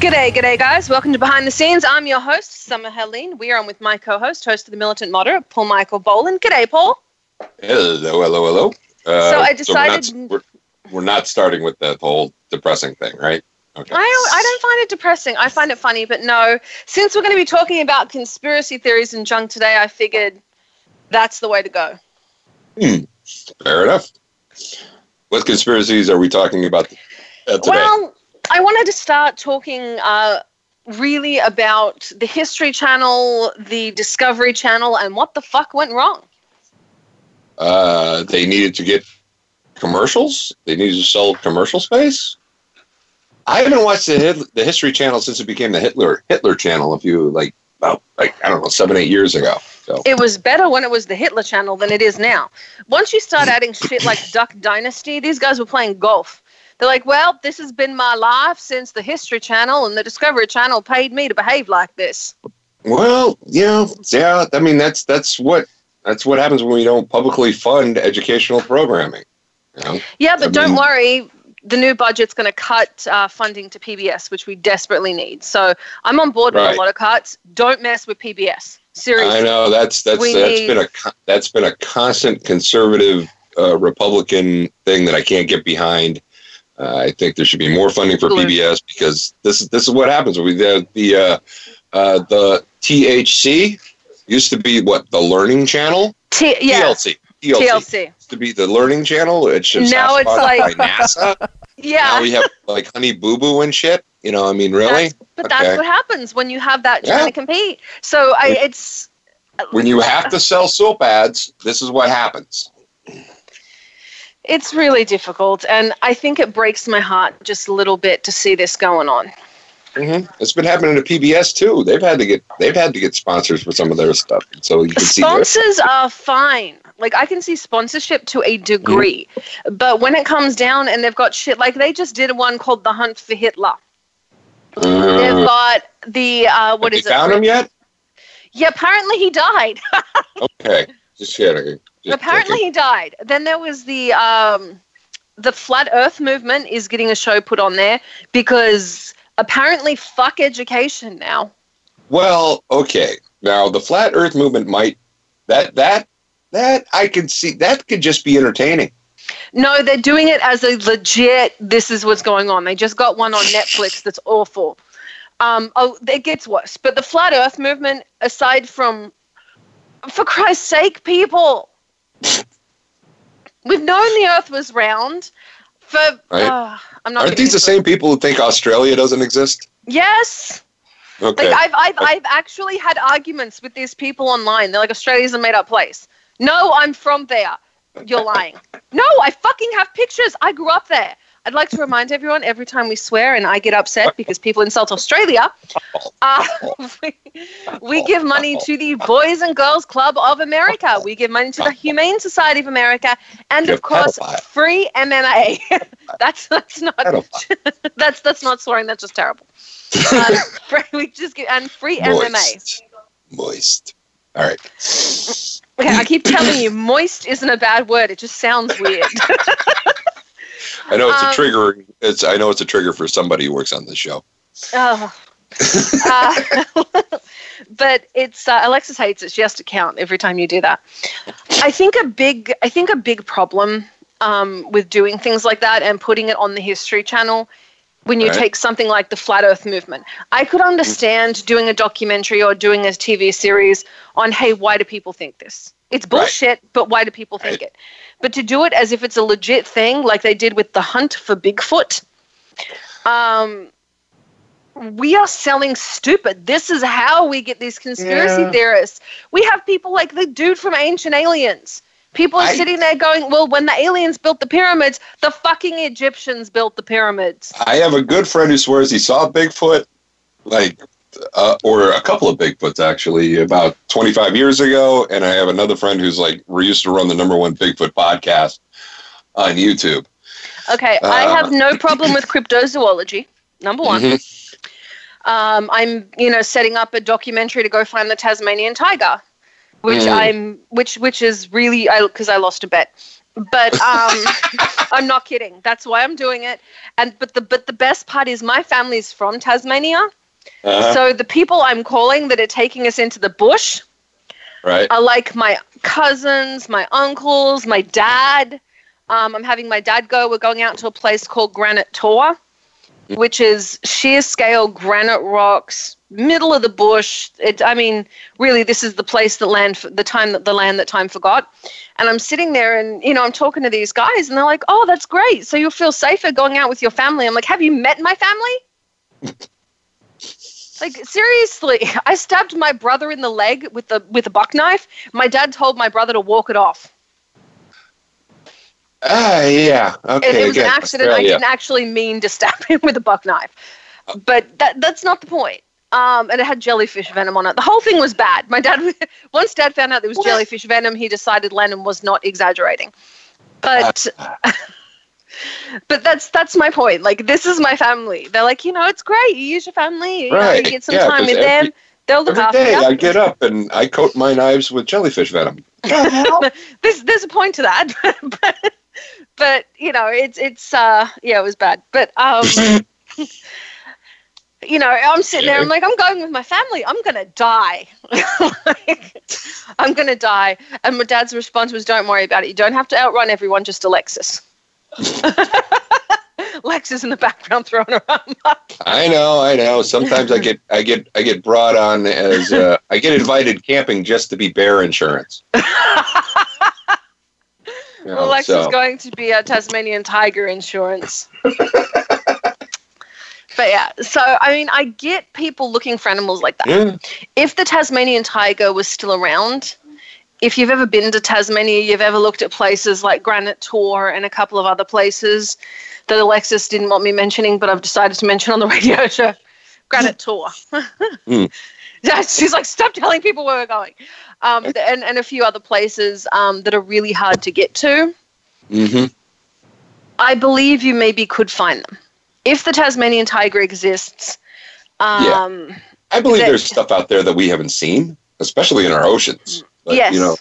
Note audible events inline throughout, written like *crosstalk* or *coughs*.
G'day, g'day, guys. Welcome to Behind the Scenes. I'm your host, Summer Helene. We are on with my co host, host of the Militant Moderate, Paul Michael Boland. G'day, Paul. Hello, hello, hello. Uh, So I decided- we're, not, we're, we're not starting with that whole depressing thing, right? Okay. I don't, I don't find it depressing. I find it funny, but no. Since we're going to be talking about conspiracy theories and junk today, I figured that's the way to go. Fair enough. What conspiracies are we talking about uh, today? Well, I wanted to start talking uh, really about the History Channel, the Discovery Channel, and what the fuck went wrong. uh, they needed to get commercials. They needed to sell commercial space. I haven't watched the Hit- the History Channel since it became the Hitler Hitler Channel. A few like about like I don't know seven eight years ago. So It was better when it was the Hitler Channel than it is now. Once you start *laughs* adding shit like Duck Dynasty, these guys were playing golf. They're like, well, this has been my life since the History Channel and the Discovery Channel paid me to behave like this. well, yeah, yeah. I mean that's that's what that's what happens when we don't publicly fund educational programming. You know? Yeah, but I don't mean- worry. The new budget's going to cut uh, funding to PBS, which we desperately need. So I'm on board with a lot of cuts. Don't mess with PBS. Seriously. I know that's that's We that's need- been a that's been a constant conservative uh, Republican thing that I can't get behind. Uh, I think there should be more funding for PBS because this is this is what happens. We the the uh, uh, the THC used to be what the Learning Channel. T- yeah, TLC. TLC. TLC. used to be the Learning Channel. It's just Now it's like- by NASA. *laughs* now Yeah. we have like Honey Boo Boo and shit. You know, I mean, really, But Okay. that's what happens when you have that trying Yeah. to compete. So I, it's when you have to sell soap ads, this is what happens. It's really difficult, and I think it breaks my heart just a little bit to see this going on. hmm It's been happening to PBS too. They've had to get they've had to get sponsors for some of their stuff, so you can see. Sponsors are fine. Like I can see sponsorship to a degree, but when it comes down and they've got shit like they just did one called The Hunt for Hitler. They've Uh, got the uh, what is it? found him yet? Yeah, apparently he died. *laughs* Okay, just kidding. Apparently he died. Then there was the um, the flat Earth movement is getting a show put on there because apparently fuck education now. Well, okay. Now the flat Earth movement might that that that I can see that could just be entertaining. No, they're doing it as a legit. This is what's going on. They just got one on Netflix *laughs* that's awful. Um, oh, it gets worse. But the flat Earth movement, aside from, for Christ's sake, people, we've known the Earth was round. For Right. uh, I'm not. Aren't these the into it. same people who think Australia doesn't exist? Yes. Okay. Like I've, I've, I've actually had arguments with these people online. They're like, Australia's a made up place. No, I'm from there. You're lying. *laughs* No, I fucking have pictures. I grew up there. I'd like to remind everyone every time we swear and I get upset because people insult Australia, uh, *laughs* we, we give money to the Boys and Girls Club of America. We give money to the Humane Society of America, and of course, free MMA. *laughs* that's that's not *laughs* that's that's not swearing. That's just terrible. Free- we just give and free MMA. Moist. Moist. All right. Okay, I keep telling you, moist isn't a bad word. It just sounds weird. I know it's Um, a trigger. It's I know it's a trigger for somebody who works on this show. oh. *laughs* Uh, *laughs* but it's uh, Alexis hates it. She has to count every time you do that. I think a big, I think a big problem um, with doing things like that and putting it on the History Channel when you Right. take something like the flat Earth movement. I could understand doing a documentary or doing a TV series on, hey, why do people think this? It's Right. bullshit, but why do people think Right. it? But to do it as if it's a legit thing, like they did with the hunt for Bigfoot, um, we are selling stupid. This is how we get these conspiracy Yeah. theorists. We have people like the dude from Ancient Aliens. People are I- sitting there going, well, when the aliens built the pyramids, the fucking Egyptians built the pyramids. I have a good friend who swears he saw Bigfoot, like, uh, or a couple of Bigfoots actually, about 25 years ago. And I have another friend who's like, we used to run the number one Bigfoot podcast on YouTube. Okay, I Uh. have no problem with cryptozoology, number one. Mhm. Um, I'm, you know, setting up a documentary to go find the Tasmanian tiger, which Mm. I'm, which which is really, I because I lost a bet, but um, *laughs* I'm not kidding. That's why I'm doing it. And but the but the best part is my family's from Tasmania, Uh-huh, so the people I'm calling that are taking us into the bush right. are like my cousins, my uncles, my dad. Um, I'm having my dad go. We're going out to a place called Granite Tor, which is sheer scale granite rocks, middle of the bush. It, I mean, really, this is the place that land, the time that the land that time forgot. And I'm sitting there, and you know, I'm talking to these guys, and they're like, "Oh, that's great. So you'll feel safer going out with your family." I'm like, "Have you met my family?" *laughs* Like seriously, *laughs* I stabbed my brother in the leg with the with a buck knife. My dad told my brother to walk it off. Ah, yeah. Okay. It, it was again, an accident. I didn't actually mean to *laughs* stab him with a buck knife. But that that's not the point. Um, and it had jellyfish venom on it. The whole thing was bad. My dad, *laughs* once dad found out there was What? jellyfish venom, he decided Lennon was not exaggerating. But but that's that's my point. Like this is my family. They're like, you know, it's great. You use your family. You, know, Right. you get some Yeah, time 'cause with every- them. They'll look Every after day you. I get up and I coat my knives with jellyfish venom. *laughs* there's there's a point to that *laughs* but but you know it's it's uh yeah it was bad but um *laughs* you know i'm sitting there i'm like i'm going with my family i'm gonna die like, i'm gonna die and my dad's response was don't worry about it you don't have to outrun everyone just alexis *laughs* lexus in the background throwing around I know, I know. Sometimes I get, I get, I get brought on as, uh, I get invited camping just to be bear insurance. *laughs* You know, Alexis so- is going to be a Tasmanian tiger insurance. but yeah, so I mean, I get people looking for animals like that. Yeah. If the Tasmanian tiger was still around, if you've ever been to Tasmania, you've ever looked at places like Granite Tor and a couple of other places that Alexis didn't want me mentioning, but I've decided to mention on the *laughs* radio show. Granite Tor. *laughs* Mm. Yeah, She's like, stop telling people where we're going. Um, and, and a few other places um, that are really hard to get to. Mhm. I believe you maybe could find them. If the Tasmanian tiger exists, um, I believe That- there's stuff out there that we haven't seen, especially in our oceans. Yes, You know.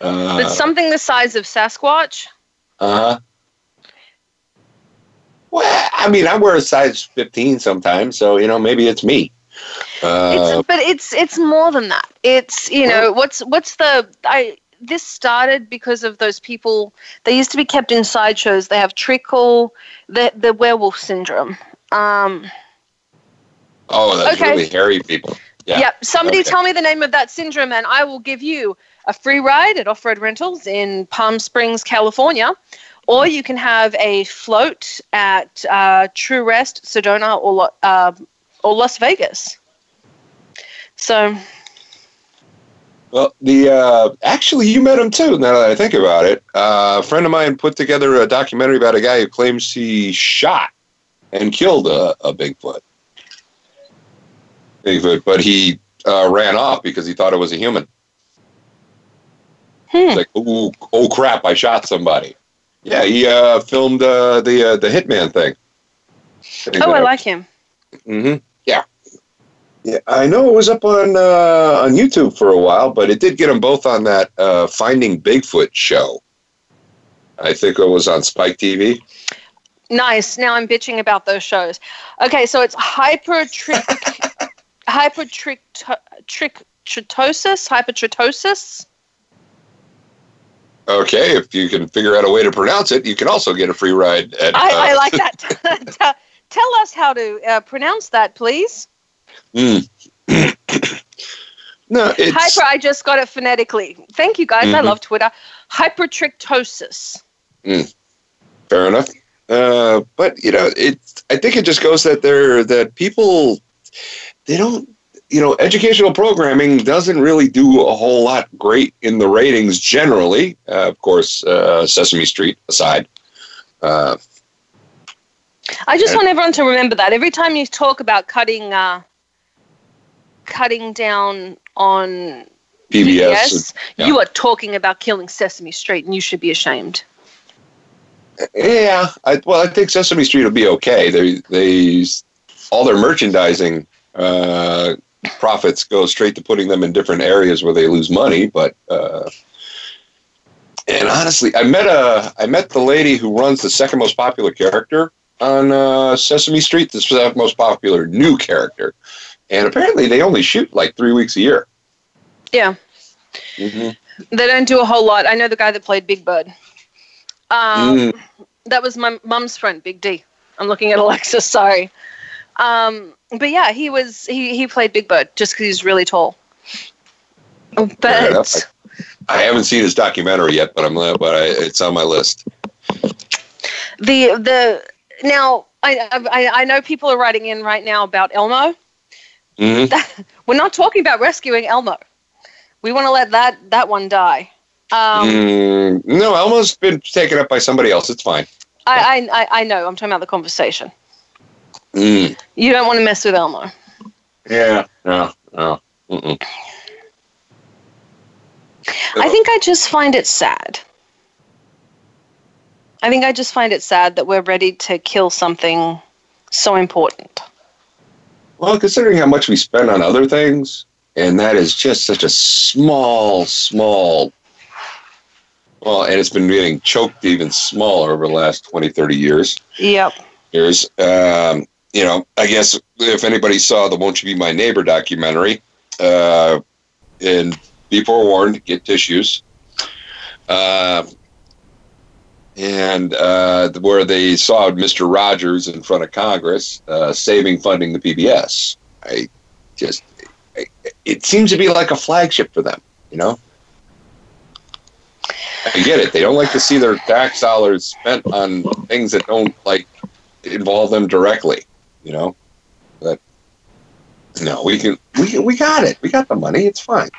Uh, but something the size of Sasquatch. uh huh. Well, I mean, I wear a size 15 sometimes, so you know maybe it's me. Uh, it's, but it's it's more than that. It's you know what's what's the I this started because of those people. They used to be kept in sideshows. They have trickle, the the werewolf syndrome. Um, oh, that's okay. really hairy people. Yeah. Yep. Somebody Okay. tell me the name of that syndrome, and I will give you a free ride at Off Road Rentals in Palm Springs, California. Or you can have a float at uh, True Rest, Sedona, or uh, or Las Vegas. So Well, the uh, actually, you met him too. Now that I think about it, uh, a friend of mine put together a documentary about a guy who claims he shot and killed a, a Bigfoot. Bigfoot, but he uh, ran off because he thought it was a human. Hmm. It's like, oh, oh crap! I shot somebody. Yeah, he uh, filmed uh, the uh, the hitman thing. oh, I like him. Mm-hmm. Yeah. Yeah, I know it was up on uh, on YouTube for a while, but it did get them both on that uh, Finding Bigfoot show. I think it was on Spike TV. Nice. Now I'm bitching about those shows. Okay, so it's hypertrick, *laughs* tritosis, hypertritosis. Okay, if you can figure out a way to pronounce it, you can also get a free ride. At, I, I uh, like that. *laughs* *laughs* Tell- us how to uh, pronounce that, please. mm. *coughs* no, it's Hyper. I just got it phonetically. Thank you, guys. I Mhm. love Twitter. Hypertrichosis. fair enough. Uh, but you know, it. I think it just goes that there that people they don't. You know, educational programming doesn't really do a whole lot great in the ratings generally. Uh, of course, uh, Sesame Street aside. Uh, I just want everyone to remember that every time you talk about cutting, uh, cutting down on PBS. PBS, yeah. you are talking about killing Sesame Street, and you should be ashamed. Yeah, I, well, I think Sesame Street will be okay. They they all their merchandising uh, profits go straight to putting them in different areas where they lose money. But uh, and honestly, I met a I met the lady who runs the second most popular character on uh, Sesame Street, the second most popular new character, and apparently they only shoot like three weeks a year. Yeah, Mm-hmm. they don't do a whole lot. I know the guy that played Big Bird. Um, Mm. That was my mum's friend, Big D. I'm looking at Alexa. Sorry. Um, but yeah, he was he he played Big Bird just because he's really tall. But I haven't seen his documentary yet, but I'm uh, but I, it's on my list. the the now I, I I know people are writing in right now about Elmo. hmm *laughs* We're not talking about rescuing Elmo. We want to let that that one die. Um, Mm, no, Elmo's been taken up by somebody else. It's fine. I I I know. I'm talking about the conversation. Mm. You don't want to mess with Elmo. Yeah, no, no. Mm-mm. I think I just find it sad. I think I just find it sad that we're ready to kill something so important. Well, considering how much we spend on other things, and that is just such a small, small. Well, and it's been getting choked even smaller over the last 20, 30 years. Yep. Here's, um, you know, I guess if anybody saw the Won't You Be My Neighbor documentary, uh, and be forewarned, get tissues. Uh, and uh, where they saw Mr. Rogers in front of Congress uh, saving funding the PBS. I just, I, it seems to be like a flagship for them, you know? I get it. They don't like to see their tax dollars spent on things that don't like involve them directly, you know. But no, we can. We we got it. We got the money. It's fine.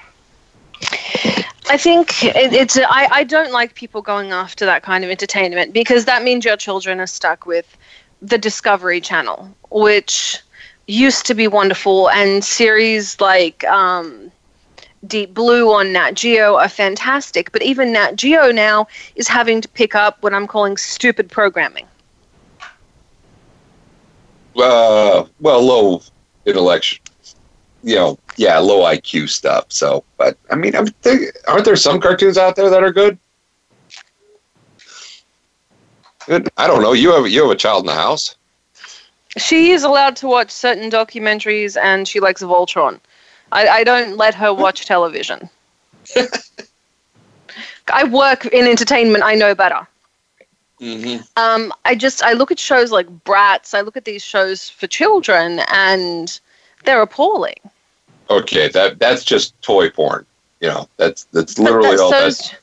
I think it, it's. I, I don't like people going after that kind of entertainment because that means your children are stuck with the Discovery Channel, which used to be wonderful, and series like um, Deep Blue on Nat Geo are fantastic. But even Nat Geo now is having to pick up what I'm calling stupid programming. Uh, well, low intellectual. You know, yeah, low IQ stuff. So, but I mean, I'm think, aren't there some cartoons out there that are good? Good. I don't know. You have you have a child in the house. She is allowed to watch certain documentaries, and she likes Voltron. I, I don't let her watch television. *laughs* I work in entertainment. I know better. Mm-hmm. Um, I just I look at shows like Bratz. I look at these shows for children, and they're appalling. Okay, that that's just toy porn. You know, that's that's literally that- all so's,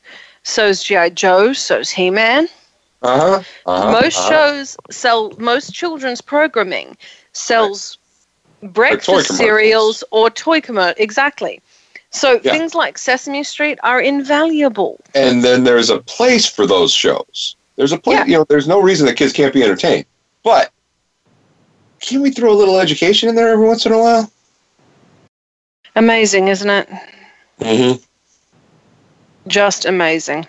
so's GI Joe. So's He Man. Uh huh. Uh-huh, most uh-huh. shows sell. Most children's programming sells breakfast commercials. cereals or toy commercials. Exactly. So Yeah. things like Sesame Street are invaluable. and then there's a place for those shows. There's a place, Yeah. you know, there's no reason that kids can't be entertained. But can we throw a little education in there every once in a while? Amazing, isn't it? Mm-hmm. Just amazing.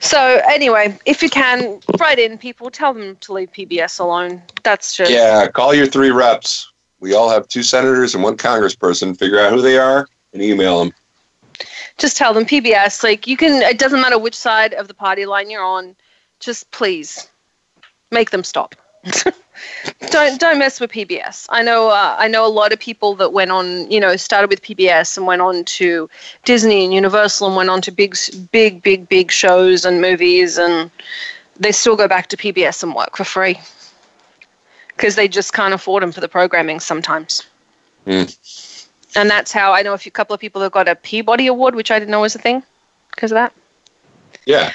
So anyway, if you can, write in people, tell them to leave PBS alone. That's just Yeah, call your three reps. We all have two senators and one congressperson. Figure out who they are and email them. just tell them PBS. Like you can, it doesn't matter which side of the party line you're on. Just please make them stop. *laughs* don't don't mess with PBS. I know uh, I know a lot of people that went on, you know, started with PBS and went on to Disney and Universal and went on to big big big big shows and movies and they still go back to PBS and work for free because they just can't afford them for the programming sometimes. Hmm. And that's how I know a few couple of people that got a Peabody Award, which I didn't know was a thing because of that. Yeah.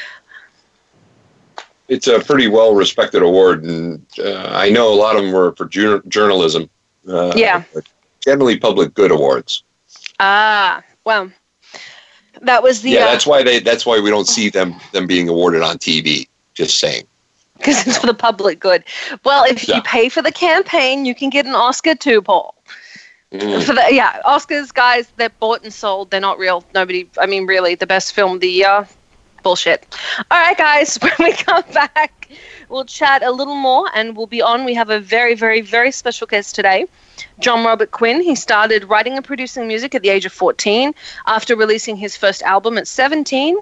It's a pretty well respected award, and uh, I know a lot of them were for jour- journalism. Uh, Yeah. Generally, public good awards. Ah, well, that was the yeah, uh, that's why they. That's why we don't see them them being awarded on TV. Just saying. because it's for the public good. Well, if Yeah. you pay for the campaign, you can get an Oscar too, Paul. Mm. For the yeah, Oscars, guys, they're bought and sold. They're not real. Nobody. I mean, really, the best film of the year. Bullshit. All right, guys. *laughs* When we come back, we'll chat a little more, and we'll be on. We have a very, very, very special guest today. John Robert Quinn. He started writing and producing music at the age of 14. After releasing his first album at 17,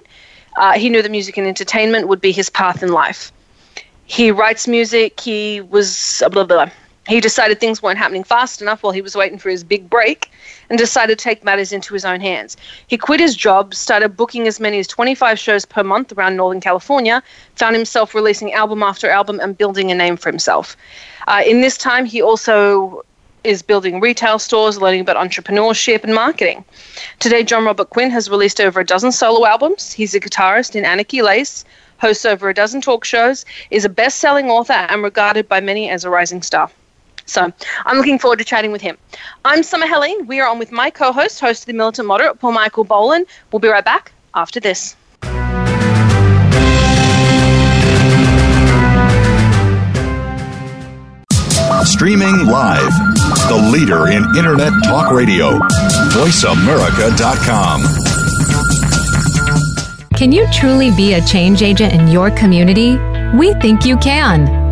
uh, he knew that music and entertainment would be his path in life. He writes music. He was blah, blah, blah. He decided things weren't happening fast enough while he was waiting for his big break and decided to take matters into his own hands. He quit his job, started booking as many as 25 shows per month around Northern California, found himself releasing album after album and building a name for himself. Uh, in this time, he also is building retail stores, learning about entrepreneurship and marketing. Today, John Robert Quinn has released over a dozen solo albums. He's a guitarist in Anarchy Lace, hosts over a dozen talk shows, is a best selling author, and regarded by many as a rising star. So I'm looking forward to chatting with him. I'm Summer Helene. We are on with my co host, host of the Militant Moderate, Paul Michael Boland. We'll be right back after this. Streaming live. The leader in Internet talk radio. VoiceAmerica.com. Can you truly be a change agent in your community? We think you can.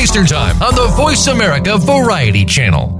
Eastern Time on the Voice America Variety Channel.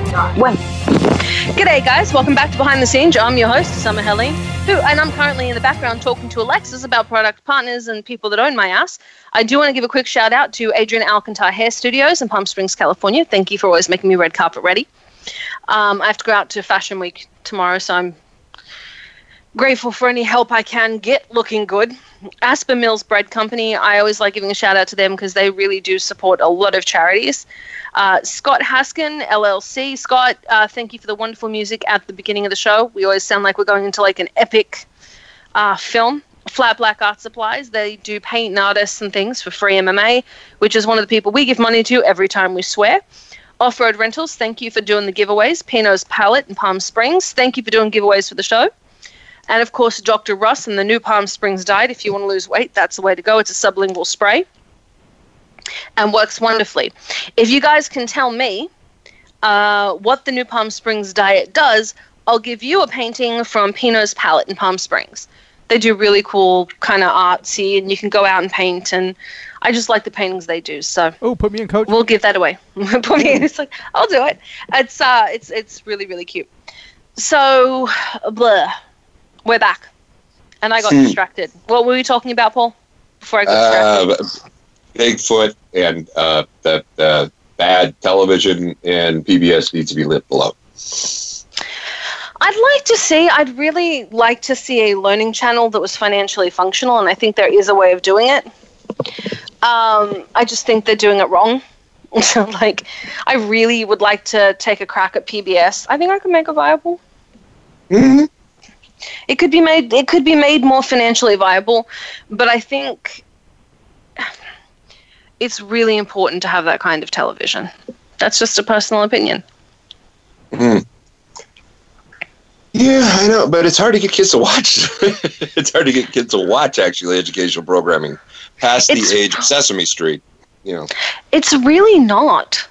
Well, g'day, guys. Welcome back to Behind the Scenes. I'm your host, Summer Helene, who, and I'm currently in the background talking to Alexis about product partners and people that own my ass. I do want to give a quick shout out to Adrian Alcantar Hair Studios in Palm Springs, California. Thank you for always making me red carpet ready. Um, I have to go out to Fashion Week tomorrow, so I'm grateful for any help I can get looking good. Aspen Mills Bread Company, I always like giving a shout out to them because they really do support a lot of charities. Uh, Scott Haskin, LLC. Scott, uh, thank you for the wonderful music at the beginning of the show. We always sound like we're going into like an epic uh, film. Flat Black Art Supplies, they do paint and artists and things for free MMA, which is one of the people we give money to every time we swear. Off Road Rentals, thank you for doing the giveaways. Pinot's Palette in Palm Springs, thank you for doing giveaways for the show. And of course, Dr. Russ and the new Palm Springs Diet. If you want to lose weight, that's the way to go. It's a sublingual spray and works wonderfully. If you guys can tell me uh, what the new Palm Springs Diet does, I'll give you a painting from Pinot's Palette in Palm Springs. They do really cool kind of artsy, and you can go out and paint. And I just like the paintings they do. So Oh, put me in, coach. we'll give that away. *laughs* Put me in. It's like I'll do it. It's uh, it's it's really really cute. So, blah. We're back, and I got Hmm. distracted. What were we talking about, Paul? Before I got distracted. Uh, Bigfoot and uh, that uh, bad television and PBS needs to be lit below. I'd like to see. I'd really like to see a learning channel that was financially functional, and I think there is a way of doing it. Um, I just think they're doing it wrong. So, *laughs* like, I really would like to take a crack at PBS. I think I could make it viable. Mm-hmm. It could be made. It could be made more financially viable, but I think it's really important to have that kind of television. That's just a personal opinion. Hmm. Yeah, I know, but it's hard to get kids to watch. *laughs* it's hard to get kids to watch actually educational programming past It's- the age of Sesame Street. You know, It's really not.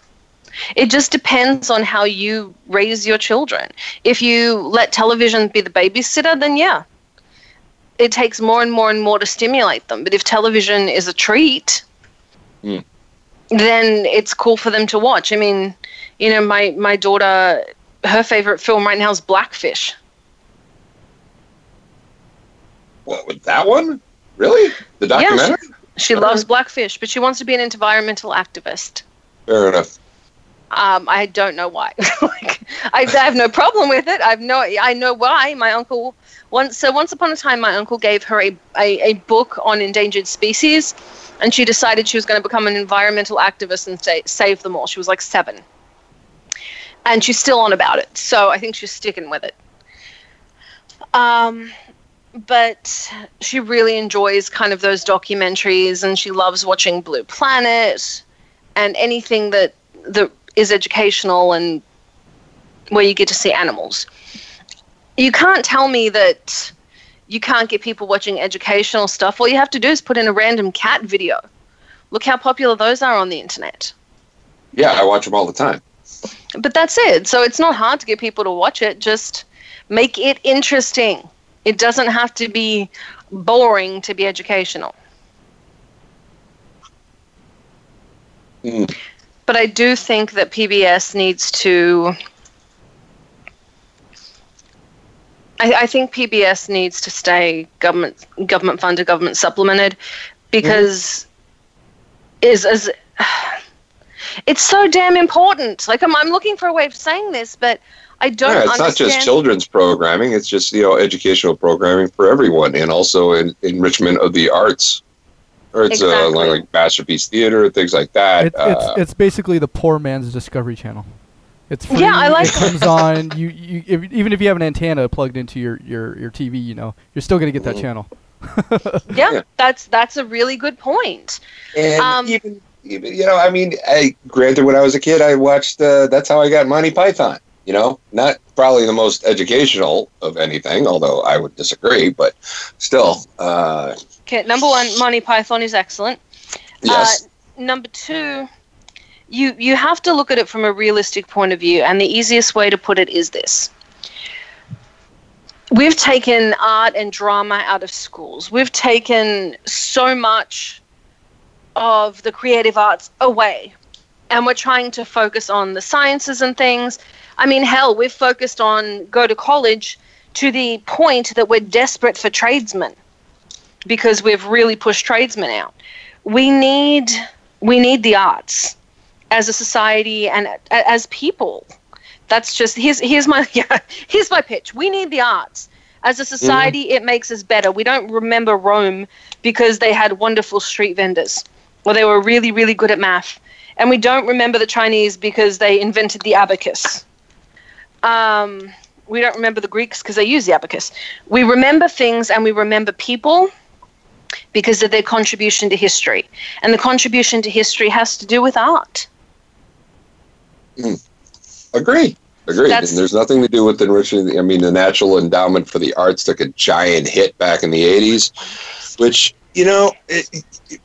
It just depends on how you raise your children. If you let television be the babysitter, then yeah. It takes more and more and more to stimulate them. But if television is a treat, Hmm. then it's cool for them to watch. I mean, you know, my, my daughter, her favorite film right now is Blackfish. what with that one? Really? The documentary? Yeah, documentary? She loves Blackfish, but she wants to be an environmental activist. Fair enough. Um, I don't know why. *laughs* like, I, I have no problem with it. I've no, I know why. My uncle once, so once upon a time, my uncle gave her a, a, a book on endangered species, and she decided she was going to become an environmental activist and sa- save them all. She was like seven, and she's still on about it. So I think she's sticking with it. Um, but she really enjoys kind of those documentaries, and she loves watching Blue Planet and anything that that is educational and where you get to see animals. You can't tell me that you can't get people watching educational stuff. All you have to do is put in a random cat video. Look how popular those are on the internet. Yeah, I watch them all the time. But that's it. So it's not hard to get people to watch it. Just make it interesting. It doesn't have to be boring to be educational. Mm. But I do think that PBS needs to. I, I think PBS needs to stay government government funded, government supplemented, because is as it's so damn important. Like I'm, I'm looking for a way of saying this, but I don't Yeah, it's not just children's programming; it's just you know educational programming for everyone, and also in, enrichment of the arts. Or it's uh, Exactly. like, like masterpiece theater, things like that. It, uh, it's it's basically the poor man's Discovery Channel. It's free. Yeah, I like It comes *laughs* on. You, you if, even if you have an antenna plugged into your, your, your TV, you know, you're still gonna get that Mhm. channel. *laughs* yeah, Yeah. that's that's a really good point. And Um, even, even, you know, I mean, I granted when I was a kid, I watched. Uh, that's how I got Monty Python. You know, not probably the most educational of anything, although I would disagree, but still, uh, Okay, number one, Monty Python is excellent. yes, Uh, number two, you you have to look at it from a realistic point of view, and the easiest way to put it is this. We've taken art and drama out of schools. We've taken so much of the creative arts away. And we're trying to focus on the sciences and things. I mean, hell, we've focused on go to college to the point that we're desperate for tradesmen because we've really pushed tradesmen out. We need we need the arts as a society and as people. That's just here's here's my *laughs* yeah here's my pitch. We need the arts as a society. Mm-hmm. It makes us better. We don't remember Rome because they had wonderful street vendors or they were really really good at math, and we don't remember the Chinese because they invented the abacus. Um, we don't remember the Greeks because they used the abacus. We remember things and we remember people because of their contribution to history. And the contribution to history has to do with art. agree, agree. And That's- there's nothing to do with enriching. the- I mean, the Natural Endowment for the Arts took a giant hit back in the '80s, which you know. It, phone.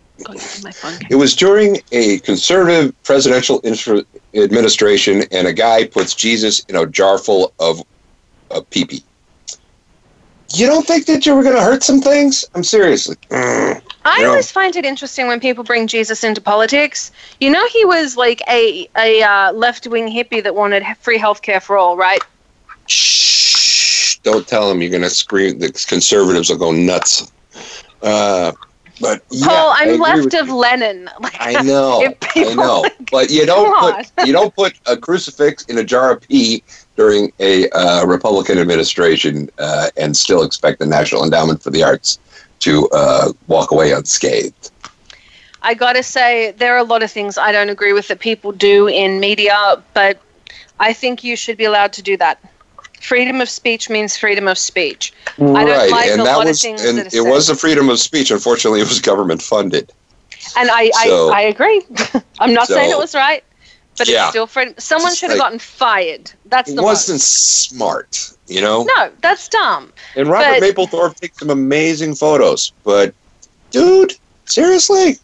It was during a conservative presidential infra- administration, and a guy puts Jesus in a jar full of, of pee pee. you don't think that you were going to hurt some things? I'm seriously. Mm. I Yeah. always find it interesting when people bring Jesus into politics. You know, he was like a a uh, left wing hippie that wanted free healthcare for all, right? Shh! Don't tell them you're going to scream. The conservatives will go nuts. Uh, but yeah, Paul, I'm left of you. Lenin. *laughs* Like, I know, I know, *laughs* like, but you don't put you don't put a crucifix in a jar of pee during a uh, Republican administration uh, and still expect the National Endowment for the Arts to uh, walk away unscathed. I gotta say, there are a lot of things I don't agree with that people do in media, but I think you should be allowed to do that. Freedom of speech means freedom of speech. I don't right, like and a that lot of was things and that it are was said. a freedom of speech. Unfortunately, it was government funded. And I, So- I, I agree. *laughs* I'm not saying it was right, but Yeah. it's still freedom. Someone should have like- gotten fired. That's It the wasn't most. smart, you know. No, that's dumb. And Robert But- Mapplethorpe takes some amazing photos, but dude, seriously?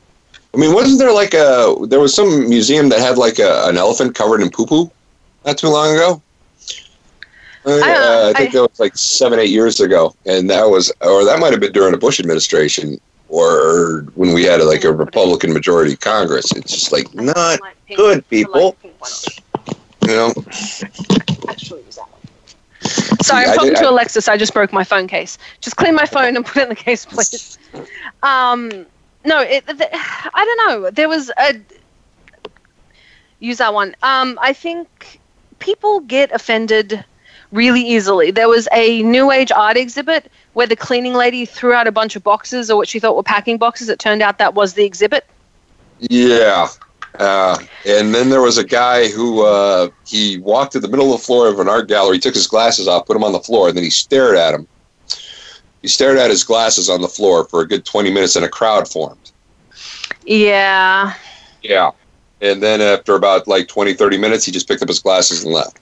I mean, wasn't there like a there was some museum that had like a, an elephant covered in poo poo not too long ago? Uh, I- I think I- that was like seven, eight years ago, and that was, or that might have been during the Bush administration, or when we had like a Republican majority Congress. It's just like not good, people. You know, Sorry, I'm talking to Alexis. I just broke my phone case. Just clean my phone and put it in the case, please. Um, no, it, th- I don't know. There was a use that one. Um, I think people get offended really easily. There was a new age art exhibit where the cleaning lady threw out a bunch of boxes or what she thought were packing boxes. It turned out that was the exhibit. Yeah. Uh, and then there was a guy who uh, he walked to the middle of the floor of an art gallery, took his glasses off, put them on the floor, and then he stared at him. He stared at his glasses on the floor for a good 20 minutes, and a crowd formed. Yeah. Yeah. And then after about like 20, 30 minutes, he just picked up his glasses and left.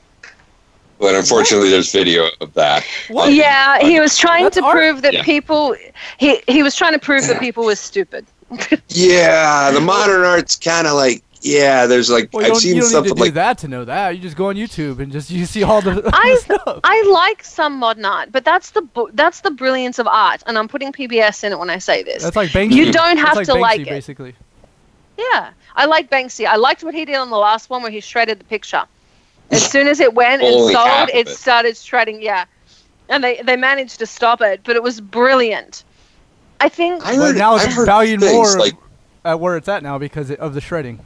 But unfortunately, there's video of that. What? Yeah, he was trying That's to art. prove that Yeah. people he he was trying to prove that people were stupid. *laughs* Yeah, the modern art's kind of like, yeah, there's like, Well, I've seen you don't stuff need to of do like, that to know that. You just go on YouTube and just you see all the, the *laughs* I- *laughs* stuff. I like some modern art, but that's the bu- that's the brilliance of art, and I'm putting PBS in it when I say this. That's like Banksy. You don't have like to Banksy, like it. basically. Yeah, I like Banksy. I liked what he did on the last one where he shredded the picture. As soon as it went and sold, it it. started shredding. Yeah, and they they managed to stop it, but it was brilliant. I think I But heard, now I've it's valued things more like, at where it's at now because of the shredding.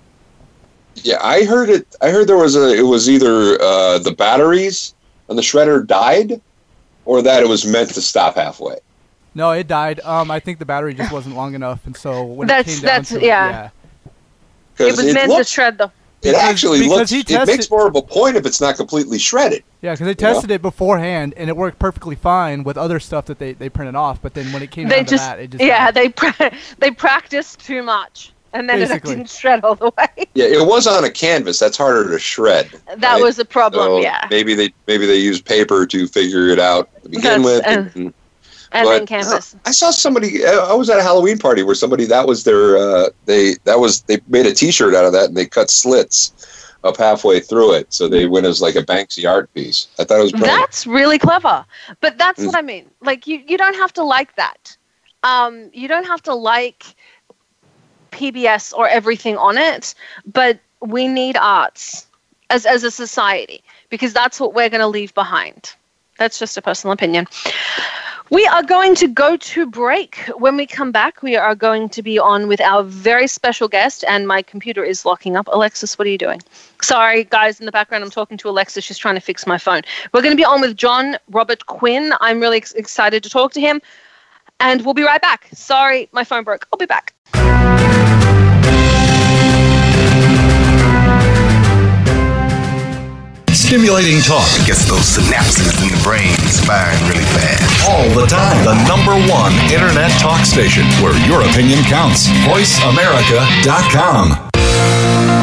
Yeah, I heard it. I heard there was a. It was either uh, the batteries and the shredder died, or that it was meant to stop halfway. No, it died. Um, I think the battery just wasn't long enough, and so when That's- it came down that's- to yeah. it, yeah. it 'Cause was meant to shred the. It Because- actually because looks. he It tested- makes more of a point if it's not completely shredded. Yeah, because they You know? tested it beforehand and it worked perfectly fine with other stuff that they, they printed off. But then when it came They down just, to that, it just yeah they pra- *laughs* they practiced too much, and then *laughs* Basically. it didn't shred all the way. Yeah, it was on a canvas. That's harder to shred. That right? was a problem. So yeah, Maybe they maybe they used paper to figure it out to begin That's- with. and- and- and but, then canvas. I saw somebody. I was at a Halloween party where somebody that was their. Uh, they that was they made a T-shirt out of that and they cut slits up halfway through it, so they went as like a Banksy art piece. I thought it was brilliant. That's really clever. But that's Mm. what I mean. Like you, you don't have to like that. Um, you don't have to like PBS or everything on it, but we need arts as as a society because that's what we're going to leave behind. That's just a personal opinion. We are going to go to break. When we come back, we are going to be on with our very special guest, and my computer is locking up. Alexis, what are you doing? Sorry, guys, in the background, I'm talking to Alexis. She's trying to fix my phone. We're going to be on with John Robert Quinn. I'm really ex- excited to talk to him, and we'll be right back. Sorry, my phone broke. I'll be back. Stimulating talk Gets those synapses in the brain firing really fast. All the time. The number one internet talk station where your opinion counts. VoiceAmerica.com.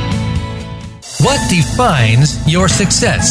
What defines your success?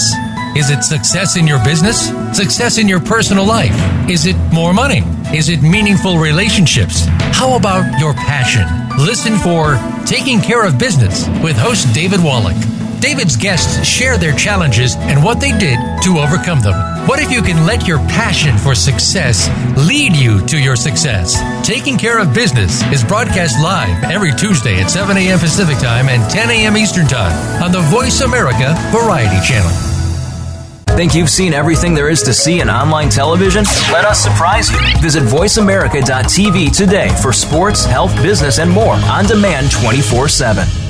Is it success in your business? Success in your personal life? Is it more money? Is it meaningful relationships? How about your passion? Listen for Taking Care of Business with host David Wallach. David's guests share their challenges and what they did to overcome them. What if you can let your passion for success lead you to your success? Taking Care of Business is broadcast live every Tuesday at 7 a.m. Pacific Time and 10 a.m. Eastern Time on the Voice America Variety Channel. Think you've seen everything there is to see in online television? Let us surprise you. Visit VoiceAmerica.tv today for sports, health, business, and more on demand 24 7.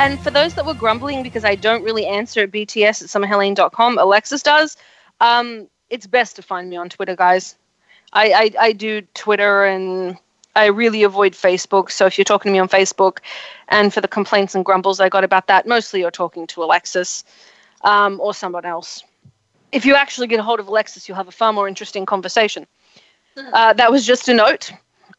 And for those that were grumbling because I don't really answer at bts at summerhelene.com, Alexis does, um, it's best to find me on Twitter, guys. I, I, I do Twitter and I really avoid Facebook. So if you're talking to me on Facebook and for the complaints and grumbles I got about that, mostly you're talking to Alexis um, or someone else. If you actually get a hold of Alexis, you'll have a far more interesting conversation. Uh, that was just a note.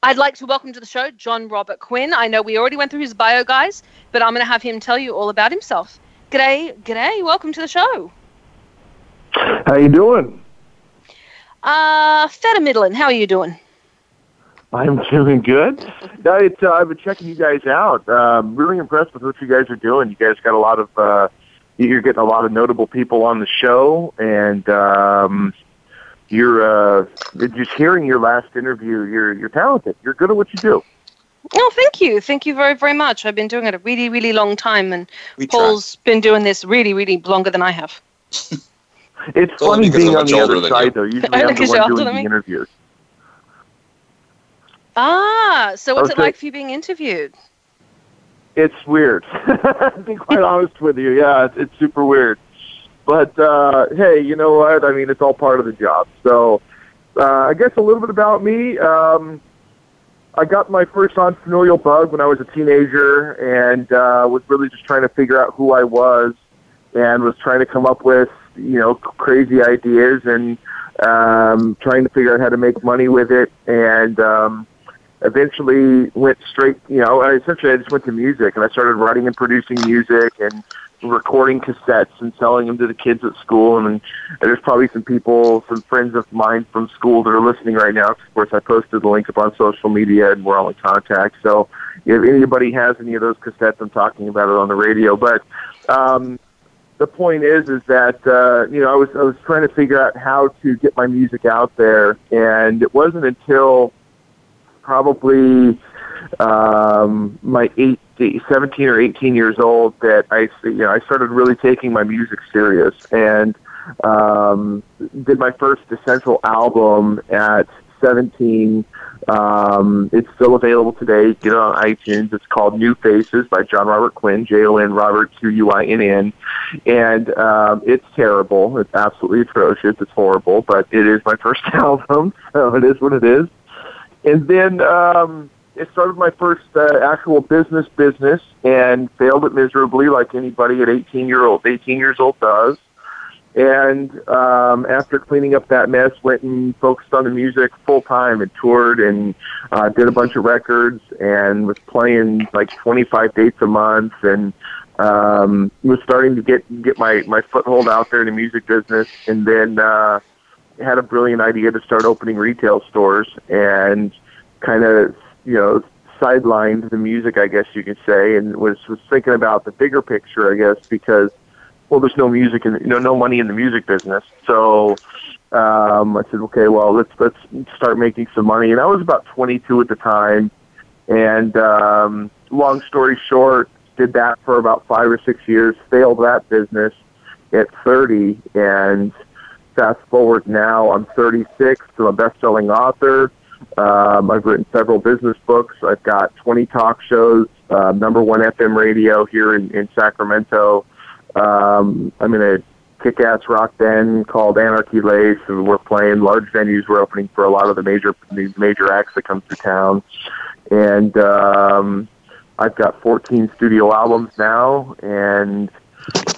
I'd like to welcome to the show Jon Robert Quinn. I know we already went through his bio, guys, but I'm going to have him tell you all about himself. G'day, g'day. Welcome to the show. How you doing? Uh, fair middling. How are you doing? I'm *laughs* doing good. No, it's, uh, I've been checking you guys out. Um, really impressed with what you guys are doing. You guys got a lot of, uh, you're getting a lot of notable people on the show, and um, you're uh, just hearing your last interview. You're you're talented. You're good at what you do. Oh, thank you. Thank you very, very much. I've been doing it a really, really long time, and We try. Paul's been doing this really, really longer than I have. *laughs* It's only funny being on the other than side, you. though. Usually, *laughs* Only I'm the because you're one doing the me. interviews. Ah, so what's it like for you being interviewed? It's weird. *laughs* to be quite honest with you, yeah, it's, it's super weird. But uh, hey, you know what? I mean, it's all part of the job. So, uh, I guess a little bit about me. Um, I got my first entrepreneurial bug when I was a teenager, and uh, was really just trying to figure out who I was, and was trying to come up with you know crazy ideas and um, trying to figure out how to make money with it, and um, eventually went straight, you know, I essentially I just went to music and I started writing and producing music and recording cassettes and selling them to the kids at school. And, and there's probably some people, some friends of mine from school that are listening right now. Of course, I posted the link up on social media and we're all in contact. So if anybody has any of those cassettes, I'm talking about it on the radio. But, um, the point is, is that uh, you know I was I was trying to figure out how to get my music out there, and it wasn't until probably um, my eight, 17 or 18 years old that I, you know, I started really taking my music serious and um, did my first essential album at 17. Um, it's still available today. Get it on iTunes. It's called New Faces by Jon Robert Quinn, J-O-N Robert Q-U-I-N-N. And um, it's terrible. It's absolutely atrocious. It's horrible, but it is my *laughs* first album, so it is what it is. And then um, it started my first uh, actual business business and failed it miserably, like anybody at 18 year old, 18 years old does. And um, after cleaning up that mess, went and focused on the music full time and toured and uh, did a bunch of records and was playing like 25 dates a month and um, was starting to get get my my foothold out there in the music business. And then uh, had a brilliant idea to start opening retail stores and kind of you know sidelined the music, I guess you could say, and was was thinking about the bigger picture, I guess, because well, there's no music and you know no money in the music business, so um, I said, okay, well, let's let's start making some money. And I was about 22 at the time, and um, long story short, did that for about five or six years, failed that business at 30, and fast forward now, I'm 36, I'm a best-selling author. Um, I've written several business books. I've got 20 talk shows, uh, number one FM radio here in, in Sacramento. Um, I'm in a kick-ass rock band called Anarchy Lace, and we're playing large venues. We're opening for a lot of the major the major acts that come through town, and um, I've got 14 studio albums now, and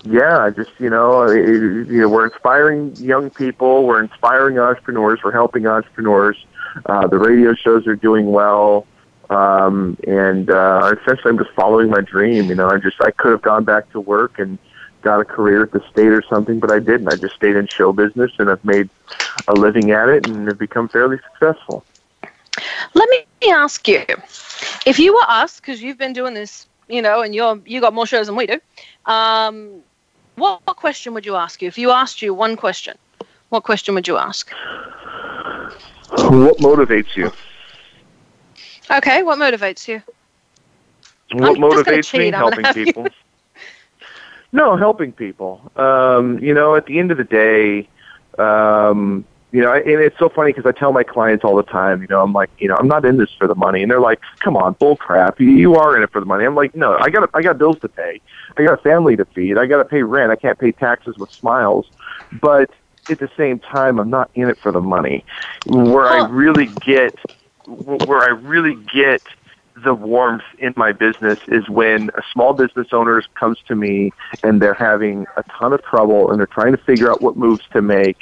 yeah, I just you know, it, you know, we're inspiring young people, we're inspiring entrepreneurs, we're helping entrepreneurs. Uh, the radio shows are doing well, um, and uh, essentially, I'm just following my dream. You know, I just I could have gone back to work and got a career at the state or something, but I didn't. I just stayed in show business, and I've made a living at it, and have become fairly successful. Let me ask you, if you were us, because you've been doing this, you know, and you're you got more shows than we do. Um, what, what question would you ask you if you asked you one question? What question would you ask? What motivates you? Okay, what motivates you? What I'm motivates me? cheat. I'm gonna Helping people. No, helping people. Um, you know, at the end of the day, um, you know, and it's so funny because I tell my clients all the time, you know, I'm like, you know, I'm not in this for the money, and they're like, come on, bull crap, you, you are in it for the money. I'm like, no, I got, I got bills to pay, I got a family to feed, I got to pay rent, I can't pay taxes with smiles, but at the same time, I'm not in it for the money. Where I really get, where I really get the warmth in my business is when a small business owner comes to me and they're having a ton of trouble and they're trying to figure out what moves to make.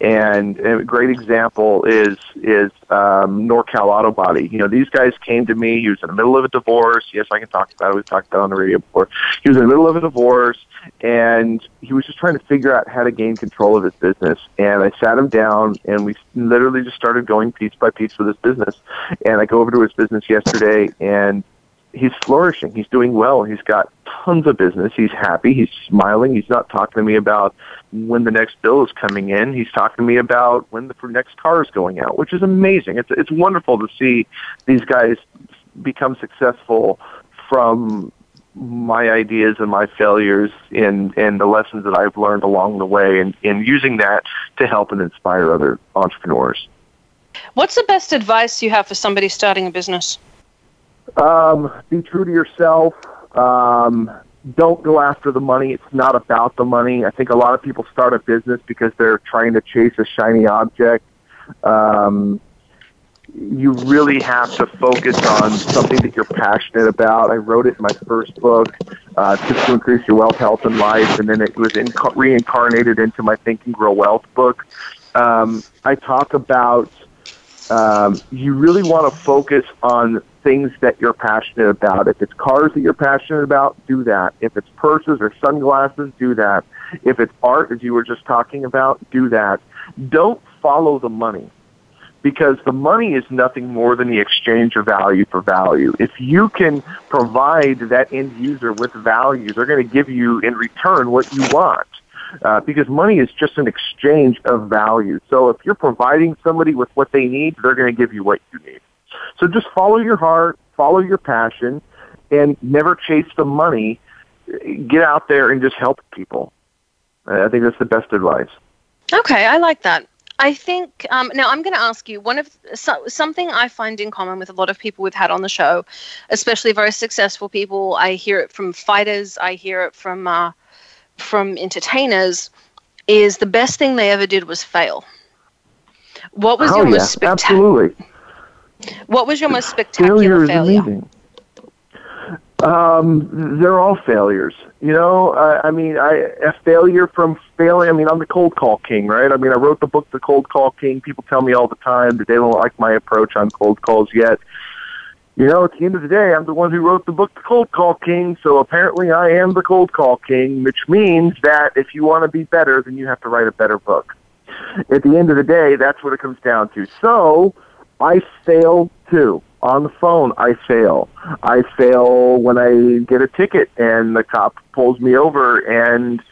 And, a great example is is um, NorCal Auto Body. You know, these guys came to me. He was in the middle of a divorce. Yes, I can talk about it. We've talked about it on the radio before. He was in the middle of a divorce and he was just trying to figure out how to gain control of his business. And I sat him down, and we literally just started going piece by piece with his business. And I go over to his business yesterday, and he's flourishing. He's doing well. He's got tons of business. He's happy. He's smiling. He's not talking to me about when the next bill is coming in. He's talking to me about when the next car is going out, which is amazing. It's it's wonderful to see these guys become successful from my ideas and my failures and and the lessons that I've learned along the way and, and using that to help and inspire other entrepreneurs. What's the best advice you have for somebody starting a business? Um, be true to yourself. Um, don't go after the money. It's not about the money. I think a lot of people start a business because they're trying to chase a shiny object. Um, you really have to focus on something that you're passionate about. I wrote it in my first book, uh, Tips to Increase Your Wealth, Health, and Life, and then it was inc- reincarnated into my Think and Grow Wealth book. Um, I talk about um, you really want to focus on things that you're passionate about. If it's cars that you're passionate about, do that. If it's purses or sunglasses, do that. If it's art, as you were just talking about, do that. Don't follow the money because the money is nothing more than the exchange of value for value. If you can provide that end user with value, they're going to give you in return what you want. Uh, because money is just an exchange of value. So if you're providing somebody with what they need, they're going to give you what you need. So just follow your heart, follow your passion, and never chase the money. Get out there and just help people. I think that's the best advice. Okay, I like that. I think um, now I'm going to ask you one of so, something I find in common with a lot of people we've had on the show, especially very successful people. I hear it from fighters. I hear it from uh, from entertainers. Is the best thing they ever did was fail. What was oh, your yeah, most spectacular? absolutely. What was your most spectacular failure failure? Um, they're all failures. You know, I, I mean, I a failure from failing. I mean, I'm the cold call king, right? I mean, I wrote the book, The Cold Call King. People tell me all the time that they don't like my approach on cold calls yet. You know, at the end of the day, I'm the one who wrote the book, The Cold Call King. So apparently, I am the cold call king, which means that if you want to be better, then you have to write a better book. At the end of the day, that's what it comes down to. So I fail too. On the phone, I fail. I fail when I get a ticket and the cop pulls me over and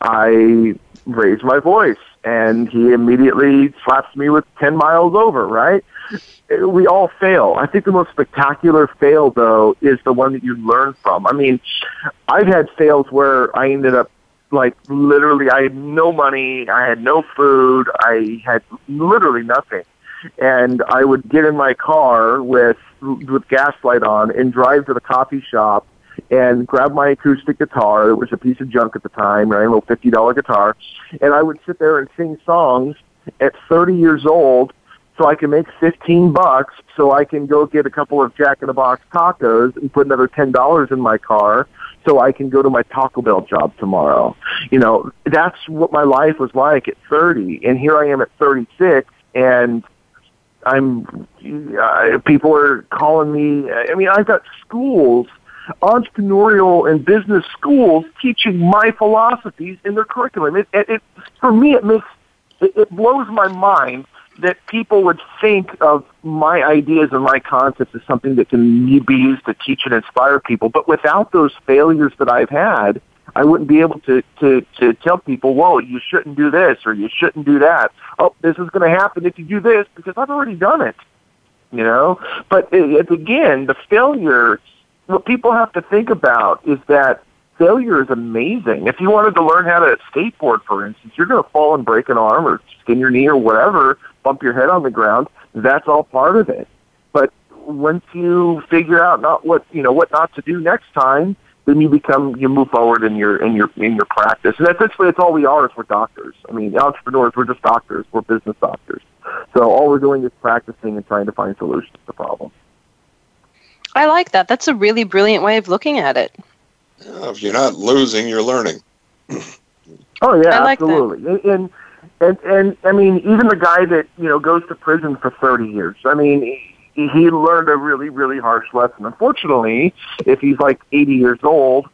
I raise my voice and he immediately slaps me with 10 miles over, right? We all fail. I think the most spectacular fail, though, is the one that you learn from. I mean, I've had fails where I ended up like literally I had no money, I had no food, I had literally nothing. And I would get in my car with with gaslight on and drive to the coffee shop and grab my acoustic guitar. It was a piece of junk at the time, right? A little fifty dollar guitar. And I would sit there and sing songs at thirty years old so I can make fifteen bucks so I can go get a couple of Jack in the Box tacos and put another ten dollars in my car so I can go to my Taco Bell job tomorrow. You know, that's what my life was like at 30. And here I am at 36 and I'm, uh, people are calling me, I mean, I've got schools, entrepreneurial and business schools teaching my philosophies in their curriculum. It, it, it for me, it makes, it, it blows my mind that people would think of my ideas and my concepts as something that can be used to teach and inspire people. But without those failures that I've had, I wouldn't be able to, to, to tell people, whoa, you shouldn't do this or you shouldn't do that. Oh, this is going to happen if you do this because I've already done it. You know? But uh, it, it, again, the failure, what people have to think about is that failure is amazing. If you wanted to learn how to skateboard, for instance, you're going to fall and break an arm or skin your knee or whatever, bump your head on the ground. That's all part of it. But once you figure out not what you know what not to do next time, then you become you move forward in your in your in your practice. And essentially, it's all we are is we're doctors. I mean, entrepreneurs, we're just doctors. We're business doctors. So all we're doing is practicing and trying to find solutions to problems. I like that. That's a really brilliant way of looking at it. Yeah, if you're not losing, you're learning. *clears throat* Oh yeah, I like that. absolutely. And and and I mean, even the guy that you know goes to prison for thirty years. I mean, he, learned a really really harsh lesson. Unfortunately, if he's like eighty years old,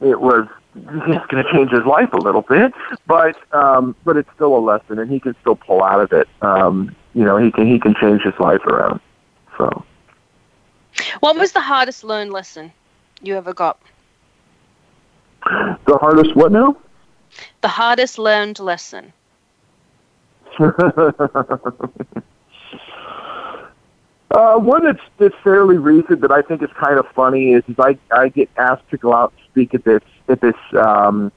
it was it's going to change his life a little bit. But um, but it's still a lesson, and he can still pull out of it. Um, you know, he can he can change his life around. So. What was the hardest learned lesson you ever got? The hardest what now? The hardest learned lesson. *laughs* uh, one that's, that's fairly recent that I think is kind of funny is, is I, I get asked to go out and speak at this at this um,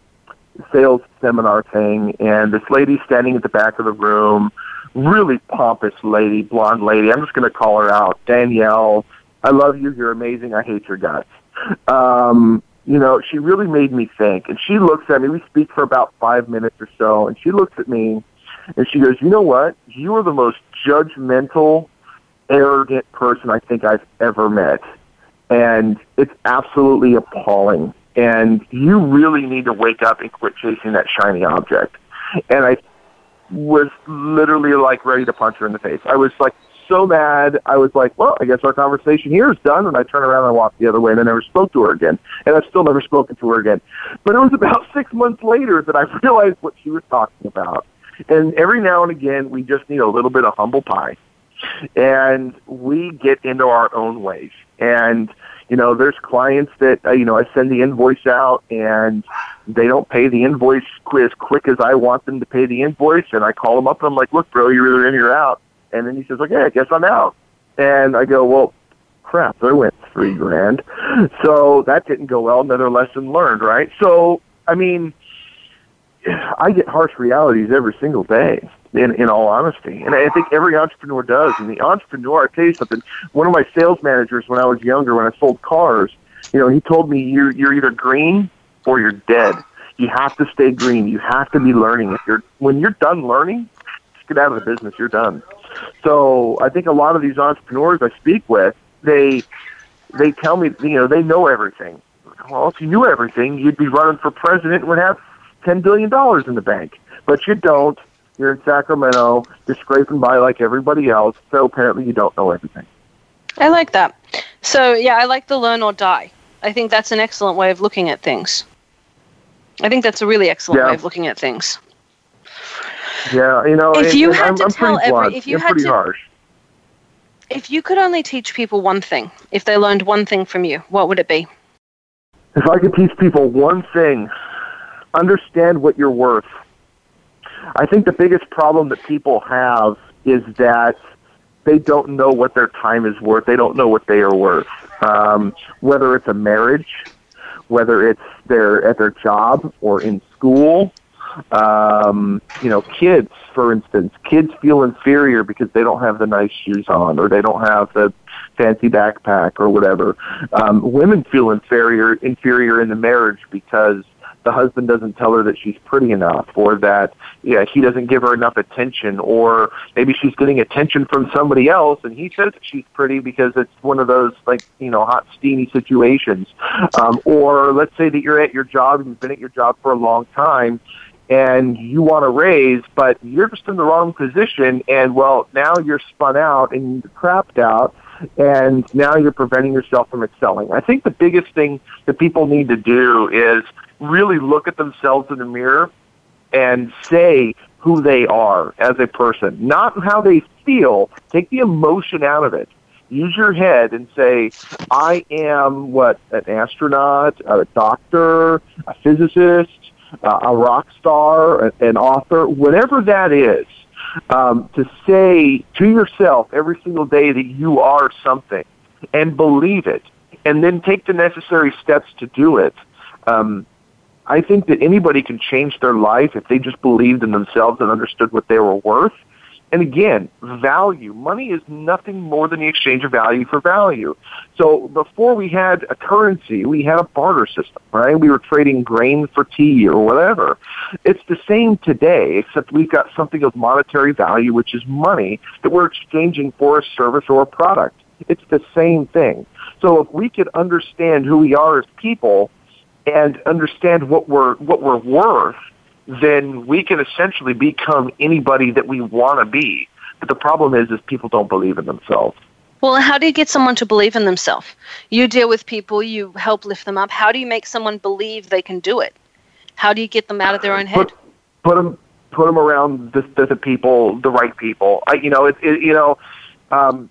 sales seminar thing, and this lady standing at the back of the room, really pompous lady, blonde lady. I'm just going to call her out, Danielle. I love you. You're amazing. I hate your guts. Um, you know, she really made me think. And she looks at me. We speak for about five minutes or so, and she looks at me and she goes, "You know what? You are the most judgmental, arrogant person I think I've ever met, and it's absolutely appalling. And you really need to wake up and quit chasing that shiny object." And I was literally like ready to punch her in the face. I was like so mad. I was like, well, I guess our conversation here is done. And I turned around and walked the other way and I never spoke to her again. And I've still never spoken to her again. But it was about *laughs* six months later that I realized what she was talking about. And every now and again, we just need a little bit of humble pie. And we get into our own ways. And, you know, there's clients that, uh, you know, I send the invoice out and they don't pay the invoice as quick as I want them to pay the invoice. And I call them up and I'm like, look, bro, you're either in or you're out. And then he says, okay, I guess I'm out. And I go, well, crap, there went three grand. So that didn't go well. Another lesson learned, right? So, I mean, I get harsh realities every single day. In, in all honesty, and I think every entrepreneur does. And the entrepreneur, I tell you something. One of my sales managers, when I was younger, when I sold cars, you know, he told me you're you're either green or you're dead. You have to stay green. You have to be learning. If you're when you're done learning, just get out of the business. You're done. So I think a lot of these entrepreneurs I speak with, they they tell me, you know, they know everything. Well, if you knew everything, you'd be running for president and would have ten billion dollars in the bank. But you don't. You're in Sacramento. You're scraping by like everybody else. So apparently, you don't know everything. I like that. So yeah, I like the learn or die. I think that's an excellent way of looking at things. I think that's a really excellent Yeah. way of looking at things. Yeah, you know, If you and had to I'm tell every- blunt. if you I'm had to- harsh. If you could only teach people one thing, if they learned one thing from you, what would it be? If I could teach people one thing, understand what you're worth. I think the biggest problem that people have is that they don't know what their time is worth. They don't know what they are worth. Um, whether it's a marriage, whether it's their at their job or in school, um, you know, kids, for instance, kids feel inferior because they don't have the nice shoes on or they don't have the fancy backpack or whatever. Um, women feel inferior inferior in the marriage because the husband doesn't tell her that she's pretty enough or that yeah he doesn't give her enough attention or maybe she's getting attention from somebody else and he says that she's pretty because it's one of those like you know hot steamy situations um, or let's say that you're at your job and you've been at your job for a long time and you want to raise, but you're just in the wrong position, and well, now you're spun out and crapped out, and now you're preventing yourself from excelling. I think the biggest thing that people need to do is really look at themselves in the mirror and say who they are as a person, not how they feel. Take the emotion out of it. Use your head and say, I am what, an astronaut, a doctor, a physicist, uh, a rock star, an author, whatever that is, um, to say to yourself every single day that you are something and believe it, and then take the necessary steps to do it. Um, I think that anybody can change their life if they just believed in themselves and understood what they were worth. And again, value. Money is nothing more than the exchange of value for value. So before we had a currency, we had a barter system, right? We were trading grain for tea or whatever. It's the same today, except we've got something of monetary value, which is money that we're exchanging for a service or a product. It's the same thing. So if we could understand who we are as people and understand what we're what we're worth, then we can essentially become anybody that we want to be. But the problem is, is people don't believe in themselves. Well, how do you get someone to believe in themselves? You deal with people, you help lift them up. How do you make someone believe they can do it? How do you get them out of their own head? Put them put them around the, the, the people, the right people. I, you know, it, it you know, um,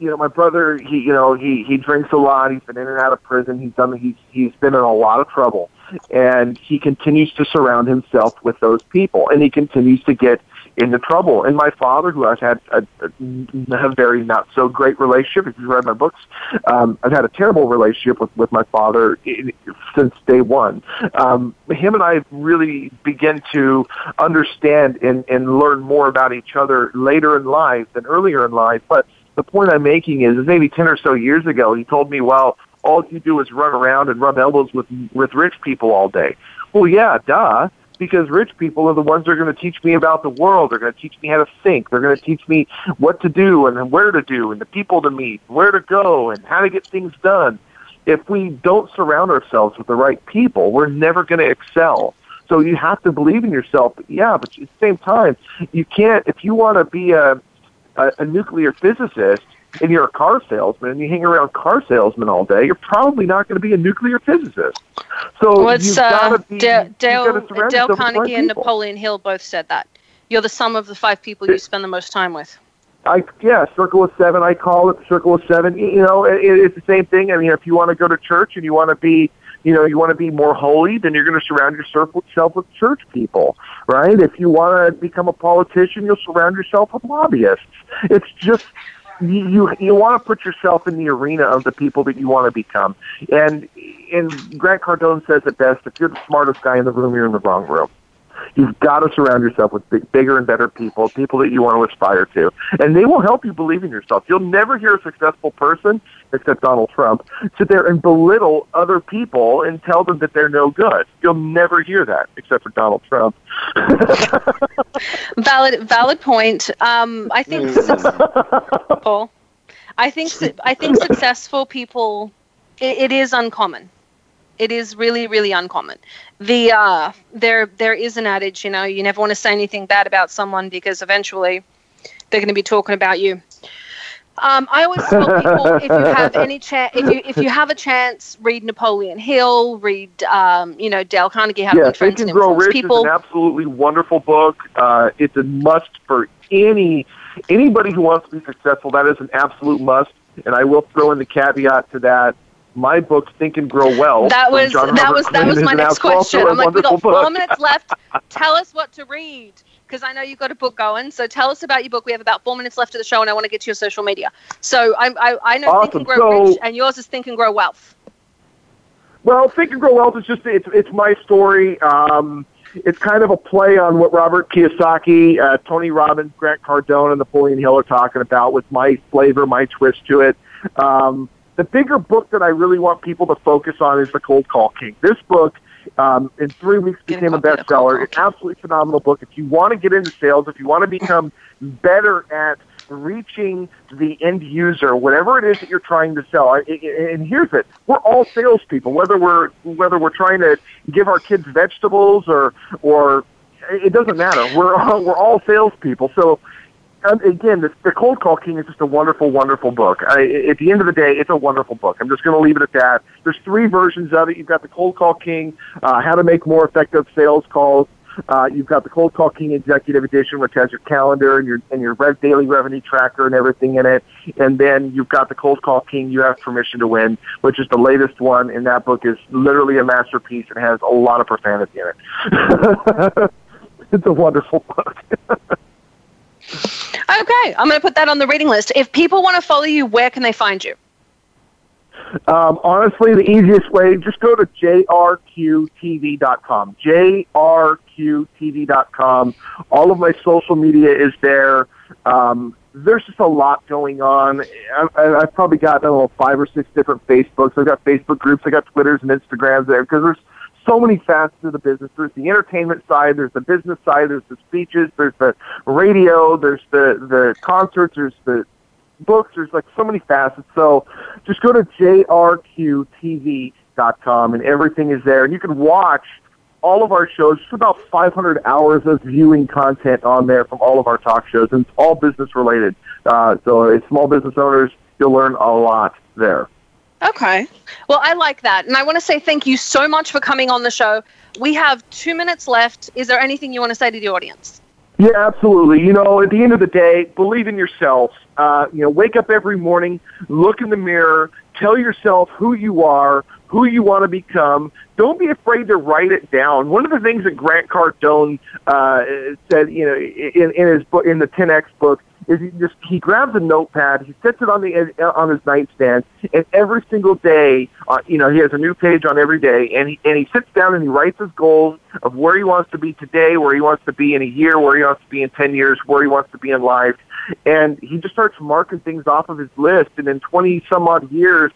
you know, my brother, he, you know, he he drinks a lot. He's been in and out of prison. He's done. He's he's been in a lot of trouble, and he continues to surround himself with those people, and he continues to get into trouble. And my father, who I've had a, a, very not so great relationship. If you've read my books, um, I've had a terrible relationship with with my father i- since day one. Um, him and I really begin to understand and and learn more about each other later in life than earlier in life, but the point I'm making is, is maybe 10 or so years ago, he told me, well, all you do is run around and rub elbows with, with rich people all day. Well, yeah, duh, because rich people are the ones that are going to teach me about the world. They're going to teach me how to think. They're going to teach me what to do and where to do and the people to meet, where to go and how to get things done. If we don't surround ourselves with the right people, we're never going to excel. So you have to believe in yourself. But yeah, but at the same time, you can't, if you want to be a, a, a nuclear physicist and you're a car salesman and you hang around car salesmen all day, you're probably not going to be a nuclear physicist. So What's you've uh, got to be Dale, Dale, Dale yourself with the right Carnegie and people. Napoleon Hill both said that. You're the sum of the five people you spend the most time with. I yeah, circle of seven. I call it circle of seven. You you know, it, it's the same thing. I mean, if you want to go to church and you want to be, you know, you want to be more holy, then you're going to surround yourself with, church people, right? If you want to become a politician, you'll surround yourself with lobbyists. It's just you you, you want to put yourself in the arena of the people that you want to become. And and Grant Cardone says it best: if you're the smartest guy in the room, you're in the wrong room. You've got to surround yourself with big, bigger and better people, people that you want to aspire to, and they will help you believe in yourself. You'll never hear a successful person except Donald Trump, sit there and belittle other people and tell them that they're no good. You'll never hear that except for Donald Trump. *laughs* valid, valid point. Um, I think, Paul, I think, I think successful people, it, it is uncommon. It is really, really uncommon. The uh, there, there is an adage, you know, you never want to say anything bad about someone because eventually they're going to be talking about you. Um, I always tell people if you have any *laughs* chance, if you if you have a chance, read Napoleon Hill, read um, you know Dale Carnegie, How to yeah, Win Friends Think and Grow Rich People. is an absolutely wonderful book. Uh, it's a must for any anybody who wants to be successful. That is an absolute must. And I will throw in the caveat to that. My book, Think and Grow Wealth. That was that was that was my next question. I'm like, we got four book. minutes left. Tell us what to read because I know you've got a book going. So tell us about your book. We have about four minutes left of the show, and I want to get to your social media. So I I, I know Think and Grow So- Rich, and yours is Think and Grow Wealth. Well, Think and Grow Wealth is just it's it's my story. Um, it's kind of a play on what Robert Kiyosaki, uh, Tony Robbins, Grant Cardone, and Napoleon Hill are talking about with my flavor, my twist to it. Um, the bigger book that I really want people to focus on is The Cold Call King. This book, um, in three weeks, became a bestseller. It's an absolutely phenomenal book. If you want to get into sales, if you want to become better at reaching the end user, whatever it is that you're trying to sell. I- I- And here's it: we're all salespeople. Whether we're whether we're trying to give our kids vegetables or or it doesn't matter. We're all, we're all salespeople. So again, the, the Cold Call King is just a wonderful, wonderful book. I, at the end of the day, it's a wonderful book. I'm just going to leave it at that. There's three versions of it. You've got the Cold Call King, uh, how to make more effective sales calls. Uh, you've got the Cold Call King Executive Edition, which has your calendar and your and your daily revenue tracker and everything in it. And then you've got the Cold Call King. You have permission to win, which is the latest one. And that book is literally a masterpiece and has a lot of profanity in it. *laughs* it's a wonderful book. *laughs* Okay, I'm going to put that on the reading list. If people want to follow you, where can they find you? Um, honestly, the easiest way, just go to jrqtv.com. jrqtv.com. All of my social media is there. Um, there's just a lot going on. I, I've probably got, I don't know, five or six different Facebooks. I've got Facebook groups. I got Twitters and Instagrams there because there's so many facets of the business. There's the entertainment side, there's the business side, there's the speeches, there's the radio, there's the, the concerts, there's the books. There's like so many facets. So just go to jrqtv.com and everything is there. And you can watch all of our shows, just about 500 hours of viewing content on there from all of our talk shows, and it's all business related. Uh, so as small business owners, you'll learn a lot there. Okay. Well, I like that. And I want to say thank you so much for coming on the show. We have two minutes left. Is there anything you want to say to the audience? Yeah, absolutely. You know, at the end of the day, believe in yourself. Uh, you know, wake up every morning, look in the mirror, tell yourself who you are, who you want to become. Don't be afraid to write it down. One of the things that Grant Cardone uh, said, you know, in, in his book, in the 10x book, is he just he grabs a notepad, he sets it on the on his nightstand, and every single day, uh, you know, he has a new page on every day, and he and he sits down and he writes his goals of where he wants to be today, where he wants to be in a year, where he wants to be in ten years, where he wants to be in life, and he just starts marking things off of his list, and in twenty some odd years,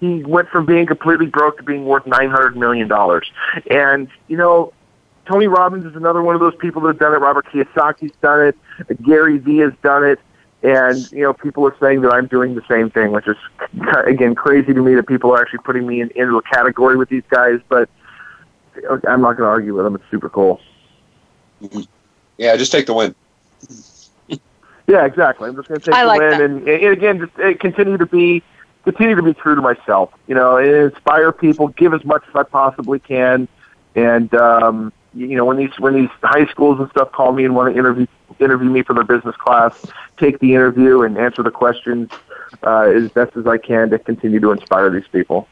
he went from being completely broke to being worth nine hundred million dollars, and you know. Tony Robbins is another one of those people that have done it. Robert Kiyosaki's done it. Gary Vee has done it. And, you know, people are saying that I'm doing the same thing, which is, again, crazy to me that people are actually putting me in, into a category with these guys. But I'm not going to argue with them. It's super cool. Yeah, just take the win. Yeah, exactly. I'm just going to take I the like win, and, and again, just uh, continue to be continue to be true to myself. You know, inspire people, give as much as I possibly can, and um, you know, when these when these high schools and stuff call me and want to interview interview me for their business class, take the interview and answer the questions uh, as best as I can to continue to inspire these people.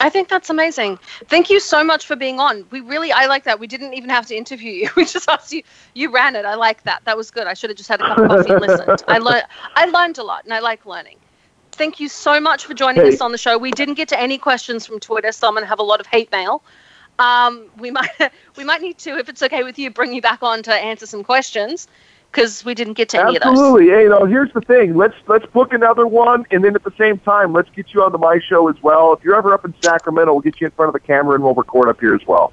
I think that's amazing. Thank you so much for being on. We really, I like that. We didn't even have to interview you. *laughs* We just asked you. You ran it. I like that. That was good. I should have just had a cup of coffee and listened. I *laughs* learned. I learned a lot, and I like learning. Thank you so much for joining Hey. us on the show. We didn't get to any questions from Twitter, so I'm going to have a lot of hate mail. Um, we might, *laughs* we might need to, if it's okay with you, bring you back on to answer some questions. because we didn't get to any of those. Absolutely. Hey, you know, here's the thing. Let's let's book another one, and then at the same time, let's get you on the my show as well. If you're ever up in Sacramento, we'll get you in front of the camera and we'll record up here as well.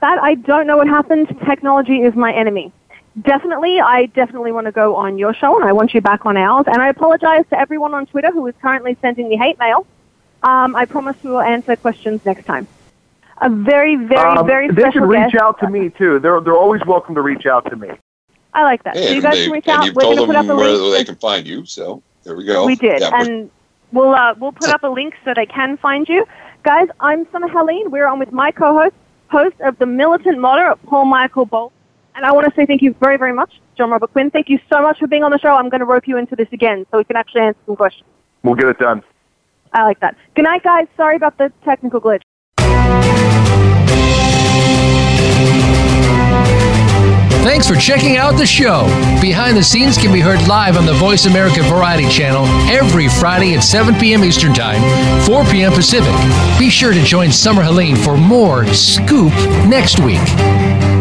That I don't know what happened. Technology is my enemy. Definitely, I definitely want to go on your show, and I want you back on ours. And I apologize to everyone on Twitter who is currently sending me hate mail. Um, I promise we will answer questions next time. A very, very, Um, very they special can reach guest. out to me too. They're they're always welcome to reach out to me. I like that. Yeah, so you and guys they- can reach and out. you've We're going told to put up them a where link. they can find you. So there we go. We did, Yeah, and we'll uh, we'll put up a link so they can find you, guys. I'm Summer Helene. We're on with my co-host, host of the Militant Moderate, Paul Michael Bolt, and I want to say thank you very very much, Jon Robert Quinn. Thank you so much for being on the show. I'm going to rope you into this again so we can actually answer some questions. We'll get it done. I like that. Good night, guys. Sorry about the technical glitch. Thanks for checking out the show. Behind the Scenes can be heard live on the Voice America Variety channel every Friday at 7 p.m. Eastern Time, 4 p.m. Pacific. Be sure to join Summer Helene for more Scoop next week.